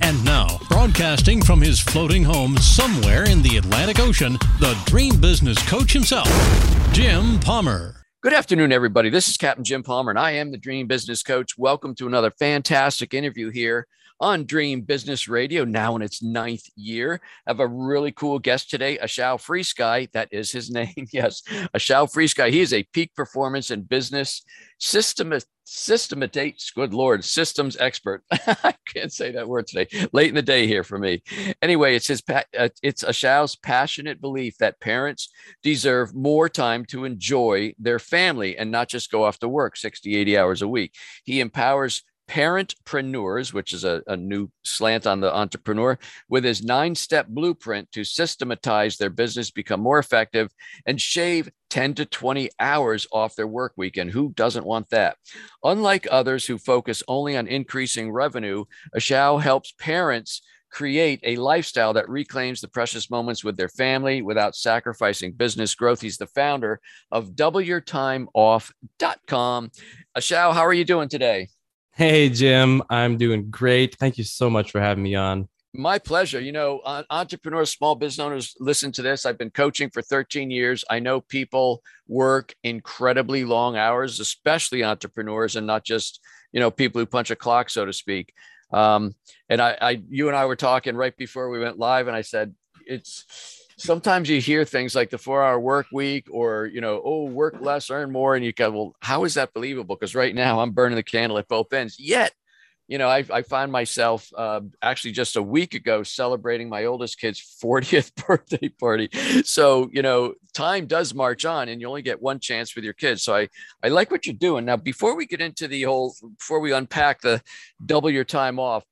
And now, broadcasting from his floating home somewhere in the Atlantic Ocean, the dream business coach himself, Jim Palmer. Good afternoon, everybody. This is Captain Jim Palmer, and I am the Dream Business Coach. Welcome to another fantastic interview here on Dream Business Radio, now in its ninth year. I have a really cool guest today, Ashao Freesky. That is his name. yes, Ashao Freesky. He is a peak performance and business system systematics good lord systems expert. I can't say that word today. Late in the day here for me. Anyway it's his uh, it's Ashao's passionate belief that parents deserve more time to enjoy their family and not just go off to work 60 80 hours a week. He empowers parentpreneurs, which is a, a, new slant on the entrepreneur, with his nine step blueprint to systematize their business, become more effective, and shave 10 to 20 hours off their work weekend. Who doesn't want that? Unlike others who focus only on increasing revenue, Ashao helps parents create a lifestyle that reclaims the precious moments with their family without sacrificing business growth. He's the founder of doubleyourtimeoff.com. Ashao, how are you doing today? Hey, Jim. I'm doing great. Thank you so much for having me on. My pleasure. You know, entrepreneurs, small business owners, listen to this. I've been coaching for 13 years. I know people work incredibly long hours, especially entrepreneurs, and not just you know people who punch a clock, so to speak. Um, and I, I, you and I were talking right before we went live, and I said it's sometimes you hear things like the four hour work week or you know oh work less earn more and you go well how is that believable? Because right now i'm burning the candle at both ends. Yet you know i, I find myself uh, actually just a week ago celebrating my oldest kid's 40th birthday party. So you know time does march on and you only get one chance with your kids. So i i like what you're doing. Now before we get into the whole before we unpack the double your time off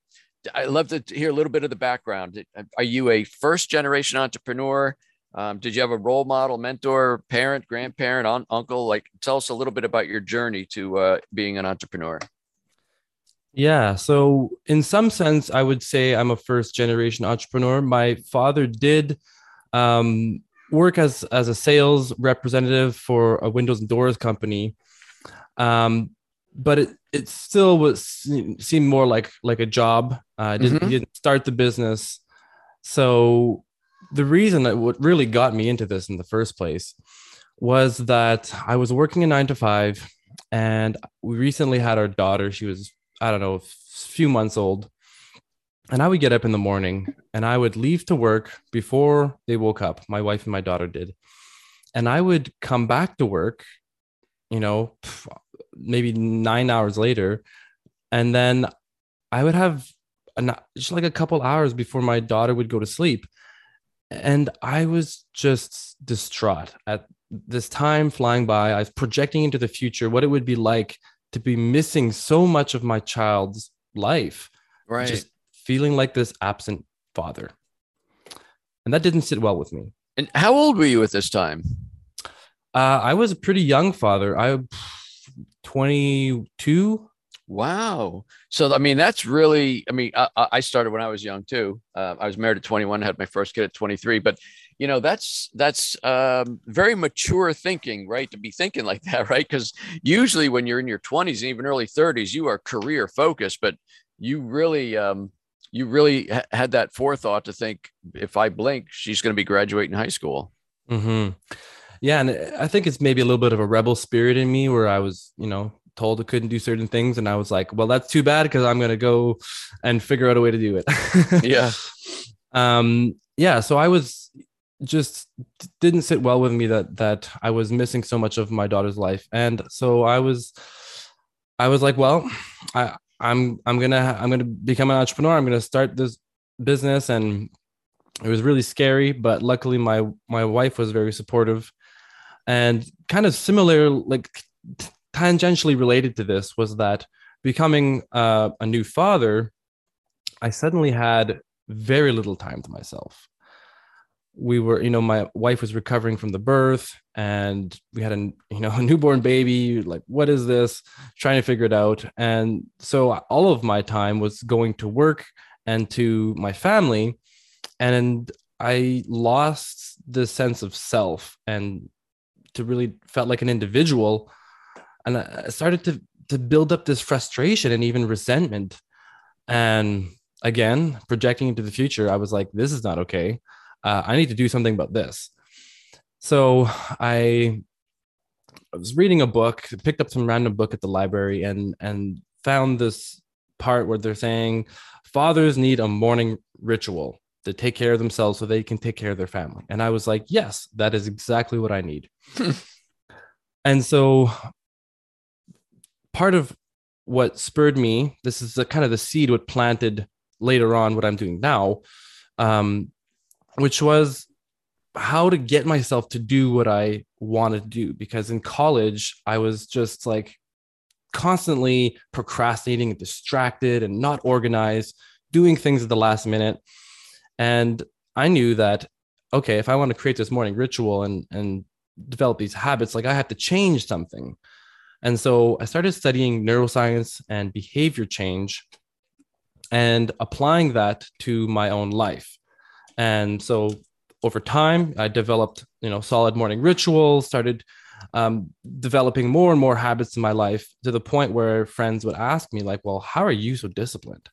I'd love to hear a little bit of the background. Are you a first generation entrepreneur? Um, did you have a role model, mentor, parent, grandparent, un- uncle? Like, tell us a little bit about your journey to uh, being an entrepreneur. Yeah. So, in some sense, I would say I'm a first generation entrepreneur. My father did um, work as, as a sales representative for a windows and doors company. Um, but it, it still was seemed more like like a job. Uh, didn't mm-hmm. didn't start the business. So the reason that what really got me into this in the first place was that I was working a nine to five, and we recently had our daughter. She was I don't know a few months old, and I would get up in the morning and I would leave to work before they woke up. My wife and my daughter did, and I would come back to work you know, maybe nine hours later. And then I would have an, just like a couple hours before my daughter would go to sleep. And I was just distraught at this time flying by. I was projecting into the future what it would be like to be missing so much of my child's life. Right. Just feeling like this absent father. And that didn't sit well with me. And how old were you at this time? Uh, I was a pretty young father. I 22. Wow. So I mean, that's really. I mean, I, I started when I was young too. Uh, I was married at 21, had my first kid at 23. But you know, that's that's um, very mature thinking, right? To be thinking like that, right? Because usually when you're in your 20s and even early 30s, you are career focused, but you really um, you really ha- had that forethought to think if I blink, she's going to be graduating high school. Mm-hmm. Yeah, and I think it's maybe a little bit of a rebel spirit in me where I was, you know, told I couldn't do certain things, and I was like, well, that's too bad because I'm gonna go and figure out a way to do it. yeah. Um. Yeah. So I was just didn't sit well with me that that I was missing so much of my daughter's life, and so I was, I was like, well, I I'm I'm gonna I'm gonna become an entrepreneur. I'm gonna start this business and it was really scary but luckily my my wife was very supportive and kind of similar, like tangentially related to this, was that becoming uh, a new father, I suddenly had very little time to myself. we were, you know, my wife was recovering from the birth and we had a, you know, a newborn baby. Like, what is this? Trying to figure it out. And so all of my time was going to work and to my family. And I lost the sense of self and to really felt like an individual. And I started to, to build up this frustration and even resentment. And again, projecting into the future, I was like, this is not okay uh, I need to do something about this. So I, I was reading a book, picked up some random book at the library, and and found this part where they're saying fathers need a morning ritual to take care of themselves so they can take care of their family. And I was like, yes, that is exactly what I need. and so part of what spurred me, this is the kind of the seed what planted later on what I'm doing now, um, which was how to get myself to do what I wanted to do. Because in college, I was just like constantly procrastinating and distracted and not organized, doing things at the last minute. And I knew that, okay, if I want to create this morning ritual and, and develop these habits, like I have to change something. And so I started studying neuroscience and behavior change and applying that to my own life. And so over time, I developed, you know, solid morning rituals, started um, developing more and more habits in my life to the point where friends would ask me, like, well, how are you so disciplined?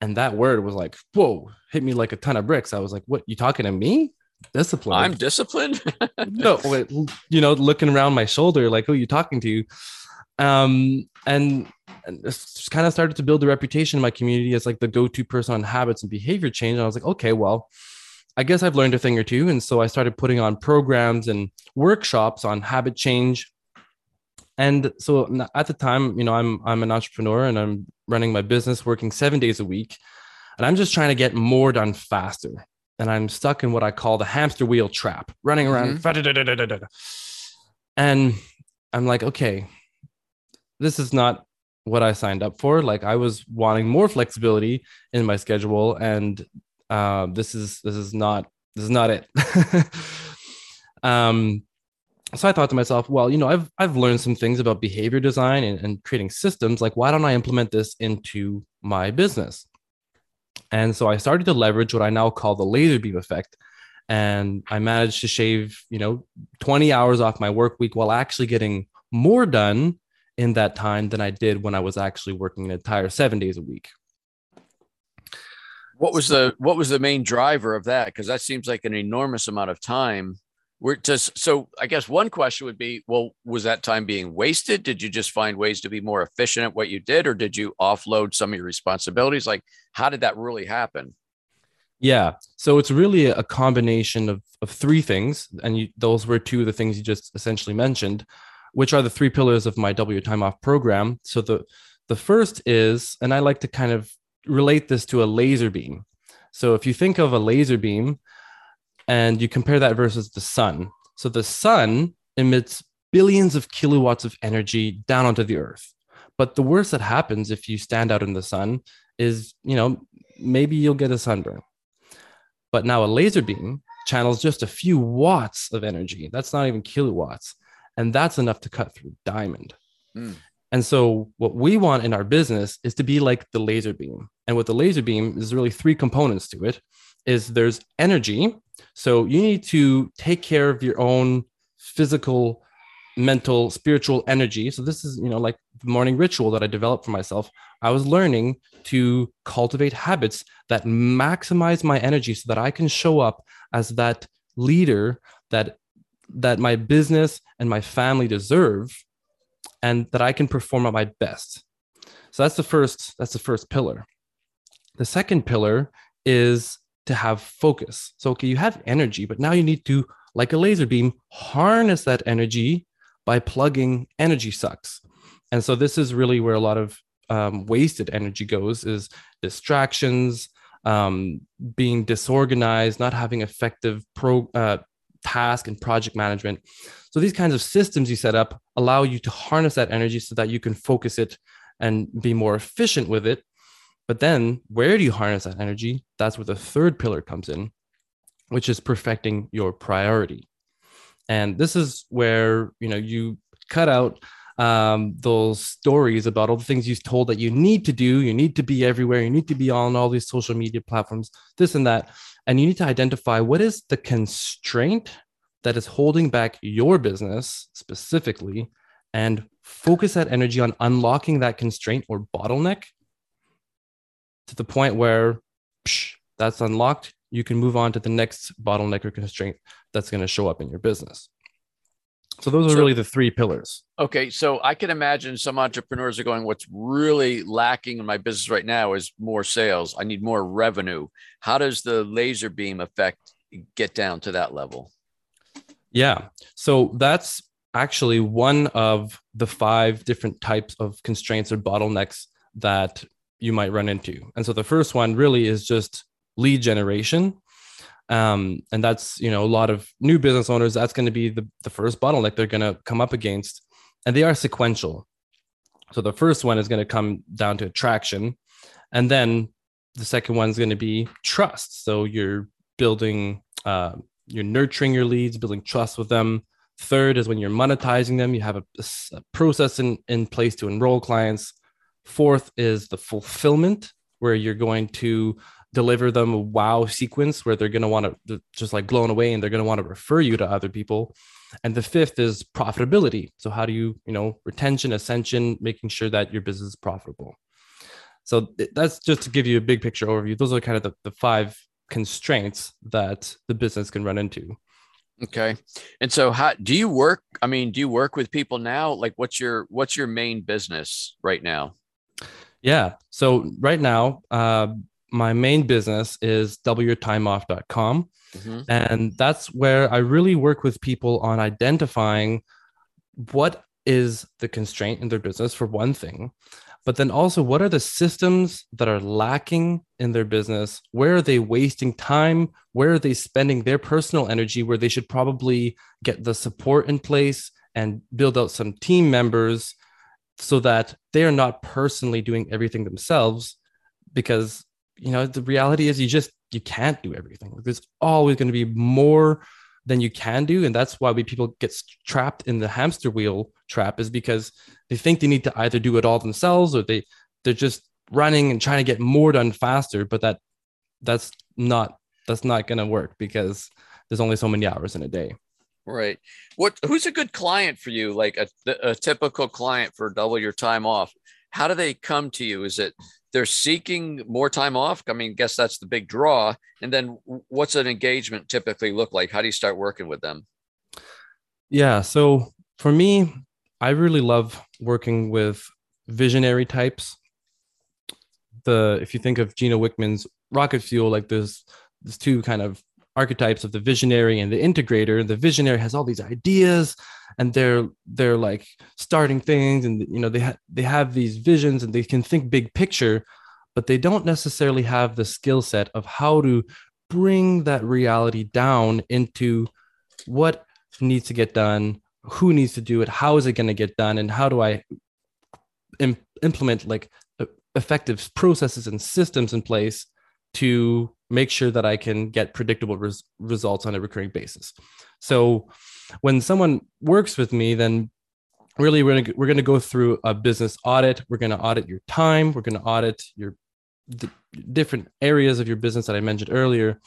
And that word was like, whoa, hit me like a ton of bricks. I was like, what, you talking to me? Discipline. I'm disciplined. no, wait, you know, looking around my shoulder, like, who are you talking to? Um, and and just kind of started to build a reputation in my community as like the go-to person on habits and behavior change. And I was like, okay, well, I guess I've learned a thing or two. And so I started putting on programs and workshops on habit change. And so at the time, you know, I'm I'm an entrepreneur and I'm running my business, working seven days a week, and I'm just trying to get more done faster. And I'm stuck in what I call the hamster wheel trap, running around. Mm-hmm. And I'm like, okay, this is not what I signed up for. Like I was wanting more flexibility in my schedule, and uh, this is this is not this is not it. um, so I thought to myself, well, you know, I've I've learned some things about behavior design and, and creating systems. Like, why don't I implement this into my business? And so I started to leverage what I now call the laser beam effect. And I managed to shave, you know, 20 hours off my work week while actually getting more done in that time than I did when I was actually working an entire seven days a week. What was the what was the main driver of that? Because that seems like an enormous amount of time. We're just so I guess one question would be, well, was that time being wasted? Did you just find ways to be more efficient at what you did, or did you offload some of your responsibilities? Like, how did that really happen? Yeah. So it's really a combination of, of three things. And you, those were two of the things you just essentially mentioned which are the three pillars of my W time off program. So the the first is, and I like to kind of relate this to a laser beam. So if you think of a laser beam and you compare that versus the sun, so the sun emits billions of kilowatts of energy down onto the earth. But the worst that happens if you stand out in the sun is, you know, maybe you'll get a sunburn. But now a laser beam channels just a few watts of energy. That's not even kilowatts and that's enough to cut through diamond. Mm. And so, what we want in our business is to be like the laser beam. And with the laser beam, is really three components to it. Is there's energy, so you need to take care of your own physical, mental, spiritual energy. So this is, you know, like the morning ritual that I developed for myself. I was learning to cultivate habits that maximize my energy so that I can show up as that leader that that my business and my family deserve and that I can perform at my best. So that's the first that's the first pillar. The second pillar is to have focus. So okay, you have energy, but now you need to like a laser beam harness that energy by plugging energy sucks. And so this is really where a lot of um, wasted energy goes is distractions, um, being disorganized, not having effective pro uh, task and project management. So these kinds of systems you set up allow you to harness that energy so that you can focus it and be more efficient with it. But then where do you harness that energy? That's where the third pillar comes in, which is perfecting your priority. And this is where you know you cut out um, those stories about all the things you've told that you need to do. You need to be everywhere. You need to be on all these social media platforms, this and that. And you need to identify what is the constraint that is holding back your business specifically and focus that energy on unlocking that constraint or bottleneck to the point where psh, that's unlocked. You can move on to the next bottleneck or constraint that's going to show up in your business. So those are So- really the three pillars. Okay, so I can imagine some entrepreneurs are going, what's really lacking in my business right now is more sales. I need more revenue. How does the laser beam effect get down to that level? Yeah. So that's actually one of the five different types of constraints or bottlenecks that you might run into. And so the first one really is just lead generation. Um, and that's, you know, a lot of new business owners, that's going to be the, the first bottleneck they're going to come up against. And they are sequential. So the first one is going to come down to attraction. And then the second one is going to be trust. So you're building, uh, you're nurturing your leads, building trust with them. Third is when you're monetizing them, you have a process in, in place to enroll clients. Fourth is the fulfillment, where you're going to deliver them a wow sequence where they're going to want to just like blown away and they're going to want to refer you to other people. And the fifth is profitability. So how do you, you know, retention, ascension, making sure that your business is profitable. So that's just to give you a big picture overview. Those are kind of the, the five constraints that the business can run into. Okay. And so how do you work? I mean, do you work with people now? Like what's your what's your main business right now? Yeah. So right now, uh, my main business is doubleyourtimeoff.com. Mhm. And that's where I really work with people on identifying what is the constraint in their business, for one thing, but then also what are the systems that are lacking in their business? Where are they wasting time? Where are they spending their personal energy where they should probably get the support in place and build out some team members so that they are not personally doing everything themselves? Because you know the reality is you just you can't do everything there's always going to be more than you can do and that's why we people get trapped in the hamster wheel trap is because they think they need to either do it all themselves or they they're just running and trying to get more done faster but that that's not that's not going to work because there's only so many hours in a day Right. What who's a good client for you? Like a, a typical client for double your time off. How do they come to you? Is it they're seeking more time off? I mean, guess that's the big draw. And then what's an engagement typically look like? How do you start working with them? Yeah. So for me, I really love working with visionary types. The if you think of Gino Wickman's rocket fuel, like there's there's two kind of archetypes of the visionary and the integrator. The visionary has all these ideas and they're they're like starting things and you know they ha- they have these visions and they can think big picture, but they don't necessarily have the skill set of how to bring that reality down into what needs to get done who needs to do it how is it going to get done and how do i Im- implement like effective processes and systems in place to make sure that i can get predictable res- results on a recurring basis. So when someone works with me then really we're going we're going to go through a business audit. We're going to audit your time. We're going to audit your d- different areas of your business that i mentioned earlier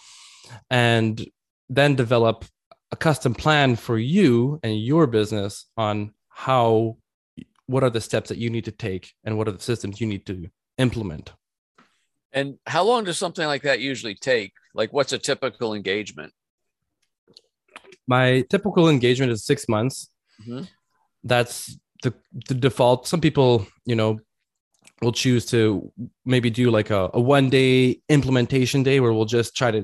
and then develop a custom plan for you and your business on how what are the steps that you need to take and what are the systems you need to implement And how long does something like that usually take? Like what's a typical engagement? my typical engagement is six months Mhm. that's the, the default some people you know will choose to maybe do like a, a one day implementation day where we'll just try to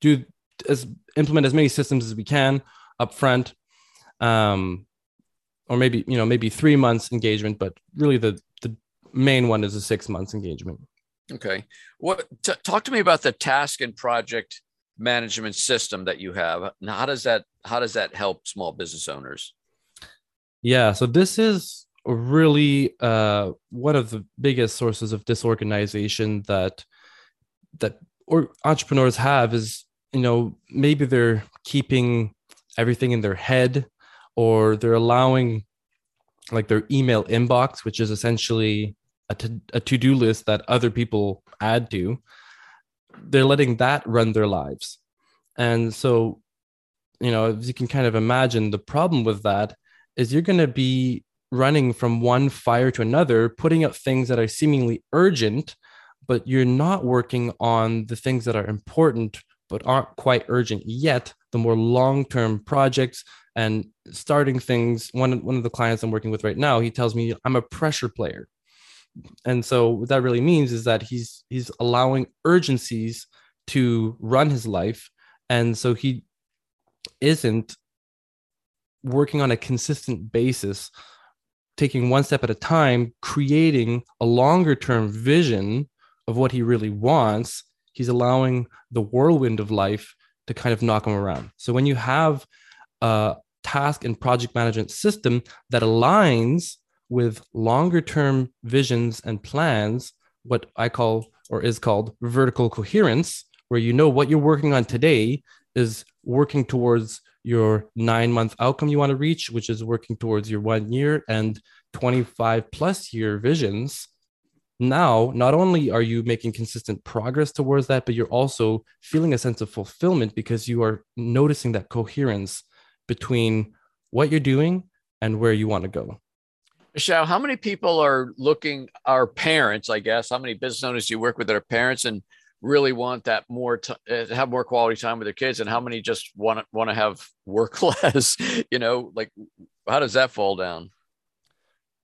do as implement as many systems as we can up front um or maybe you know maybe three months engagement but really the the main one is a six months engagement Okay. What t- talk to me about the task and project management system that you have. And how does that how does that help small business owners? Yeah, so this is really uh, one of the biggest sources of disorganization that that or entrepreneurs have is you know, maybe they're keeping everything in their head or they're allowing like their email inbox, which is essentially a to, a to-do list that other people add to, they're letting that run their lives. And so, you know, as you can kind of imagine, the problem with that is you're going to be running from one fire to another, putting up things that are seemingly urgent, but you're not working on the things that are important but aren't quite urgent yet. The more long-term projects and starting things. One one of the clients I'm working with right now, he tells me I'm a pressure player, and so what that really means is that he's he's allowing urgencies to run his life, and so he isn't working on a consistent basis taking one step at a time, creating a longer term vision of what he really wants, he's allowing the whirlwind of life to kind of knock him around. So when you have a task and project management system that aligns with longer term visions and plans, what I call or is called vertical coherence, where you know what you're working on today is working towards your nine month outcome you want to reach, which is working towards your one year and 25 plus year visions. Now, not only are you making consistent progress towards that, but you're also feeling a sense of fulfillment because you are noticing that coherence between what you're doing and where you want to go. Michelle, how many people are looking, are parents, I guess? How many business owners do you work with that are parents and really want that more uh, have more quality time with their kids? And how many just want to want to have work less? You know like how does that fall down?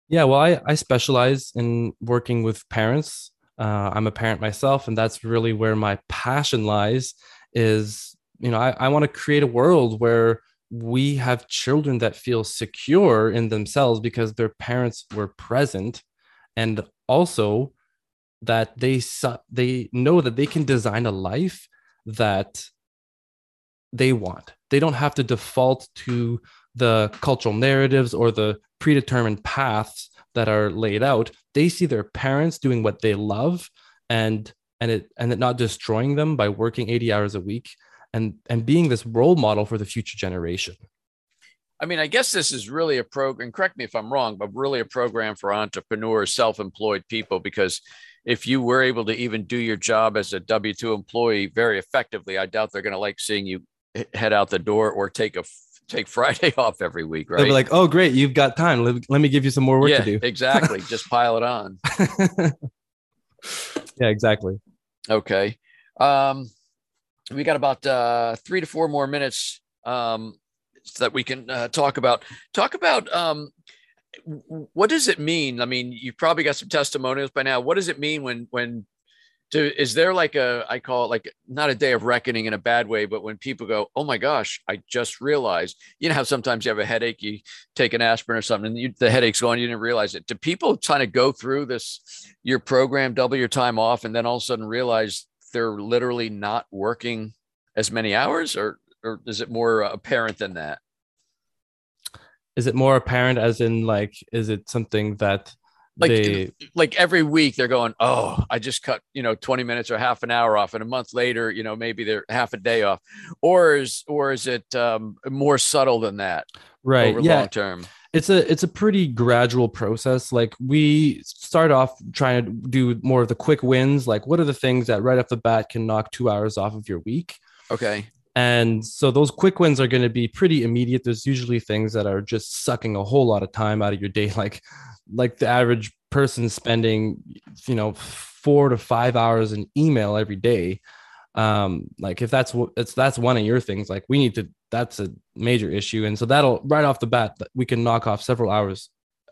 Yeah well i i specialize in working with parents. Uh, i'm a parent myself and that's really where my passion lies is you know i, I want to create a world where we have children that feel secure in themselves because their parents were present and also that they they know that they can design a life that they want. They don't have to default to the cultural narratives or the predetermined paths that are laid out. They see their parents doing what they love and and it and it not destroying them by working 80 hours a week and and being this role model for the future generation. I mean, I guess this is really a program, correct me if I'm wrong, but really a program for entrepreneurs, self employed people, because if you were able to even do your job as a W 2 employee very effectively, I doubt they're going to like seeing you head out the door or take a take Friday off every week, right? They'll be like, oh, great, you've got time. Let, let me give you some more work yeah, to do. exactly. Just pile it on. yeah, exactly. Okay. Um, we got about uh, three to four more minutes um, that we can uh, talk about. Talk about um, what does it mean? I mean, you've probably got some testimonials by now. What does it mean when when to is there like a I call it like not a day of reckoning in a bad way, but when people go, oh my gosh, I just realized. You know how sometimes you have a headache, you take an aspirin or something, and you, the headache's gone, you didn't realize it. Do people trying to go through this your program, double your time off, and then all of a sudden realize they're literally not working as many hours, or or is it more apparent than that? Is it more apparent as in like, is it something that like they like every week they're going oh i just cut you know 20 minutes or half an hour off and a month later you know maybe they're half a day off. Or is or is it um, more subtle than that right over yeah. long term it's a it's a pretty gradual process. Like we start off trying to do more of the quick wins like what are the things that right off the bat can knock two hours off of your week? Okay. And so those quick wins are going to be pretty immediate. There's usually things that are just sucking a whole lot of time out of your day. Like like the average person spending you know four to five hours in email every day um like if that's what it's that's one of your things like we need to that's a major issue. And so that'll right off the bat we can knock off several hours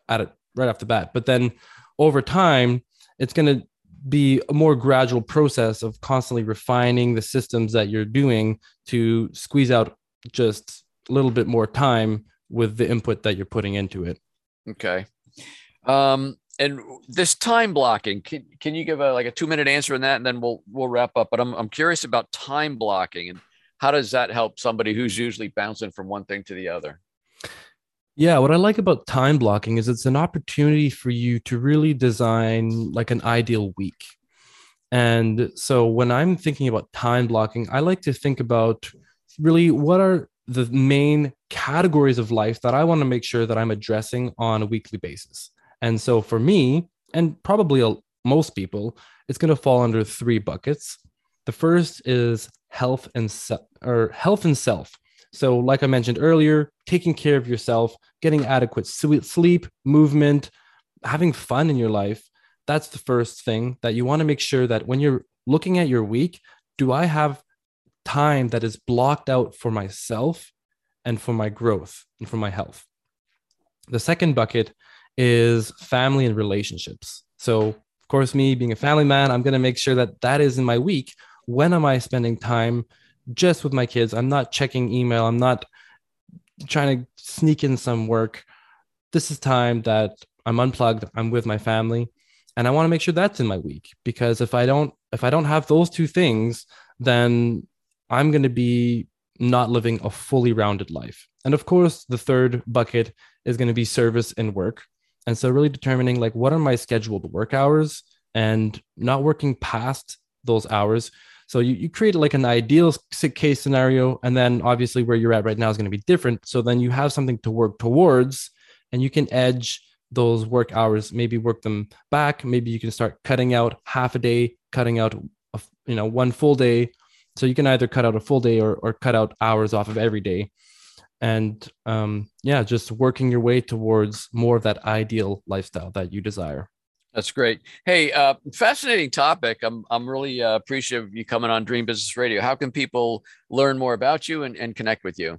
at it right off the bat. But then over time it's going to be a more gradual process of constantly refining the systems that you're doing to squeeze out just a little bit more time with the input that you're putting into it. Okay. Um, and this time blocking, can, can you give a like a two minute answer on that, and then we'll we'll wrap up. But I'm I'm curious about time blocking and how does that help somebody who's usually bouncing from one thing to the other? Yeah, what I like about time blocking is it's an opportunity for you to really design like an ideal week. And so when I'm thinking about time blocking, I like to think about really what are the main categories of life that I want to make sure that I'm addressing on a weekly basis. And so for me, and probably most people, it's going to fall under three buckets. The first is health and se- or health and self. So, like I mentioned earlier, taking care of yourself, getting adequate sleep, movement, having fun in your life. That's the first thing that you want to make sure that when you're looking at your week, do I have time that is blocked out for myself and for my growth and for my health? The second bucket is family and relationships. So, of course, me being a family man, I'm going to make sure that that is in my week. When am I spending time just with my kids? I'm not checking email. I'm not trying to sneak in some work. This is time that I'm unplugged. I'm with my family, and I want to make sure that's in my week because if I don't, if I don't have those two things, then I'm going to be not living a fully rounded life. And of course, the third bucket is going to be service and work. And so, really determining like what are my scheduled work hours and not working past those hours. So, you, you create like an ideal case scenario. And then, obviously, where you're at right now is going to be different. So, then you have something to work towards and you can edge those work hours, maybe work them back. Maybe you can start cutting out half a day, cutting out, a, you know, one full day. So, you can either cut out a full day or, or cut out hours off of every day and um, yeah, just working your way towards more of that ideal lifestyle that you desire. That's great. Hey, uh, fascinating topic. I'm I'm really uh, appreciative of you coming on Dream Business Radio. How can people learn more about you and, and connect with you?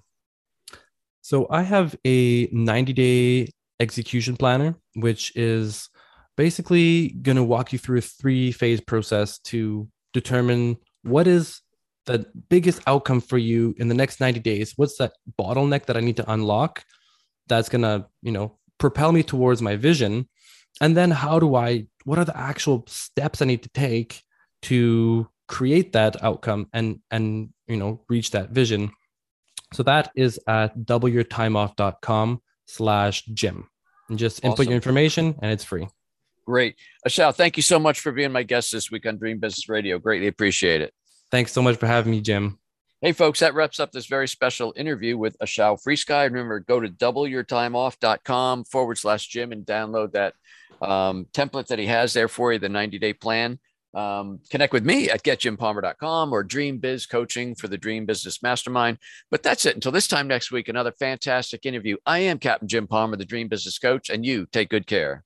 So I have a 90 day execution planner, which is basically going to walk you through a three phase process to determine what is the biggest outcome for you in the next 90 days? What's that bottleneck that i need to unlock that's going to you know propel me towards my vision? And then how do i what are the actual steps i need to take to create that outcome and and you know reach that vision? So that is at doubleyourtimeoff.com slash jim and just awesome. input your information and it's free. Great. Ashal thank you so much for being my guest this week on dream business radio. Greatly appreciate it Thanks so much for having me, Jim. Hey, folks, that wraps up this very special interview with Ashal Freesky. Remember, go to doubleyourtimeoff.com forward slash Jim and download that um, template that he has there for you, the 90 day plan. Um, connect with me at getjimpalmer.com or Dream Biz Coaching for the Dream Business Mastermind. But that's it. Until this time next week, another fantastic interview. I am Captain Jim Palmer, the Dream Business Coach, and you take good care.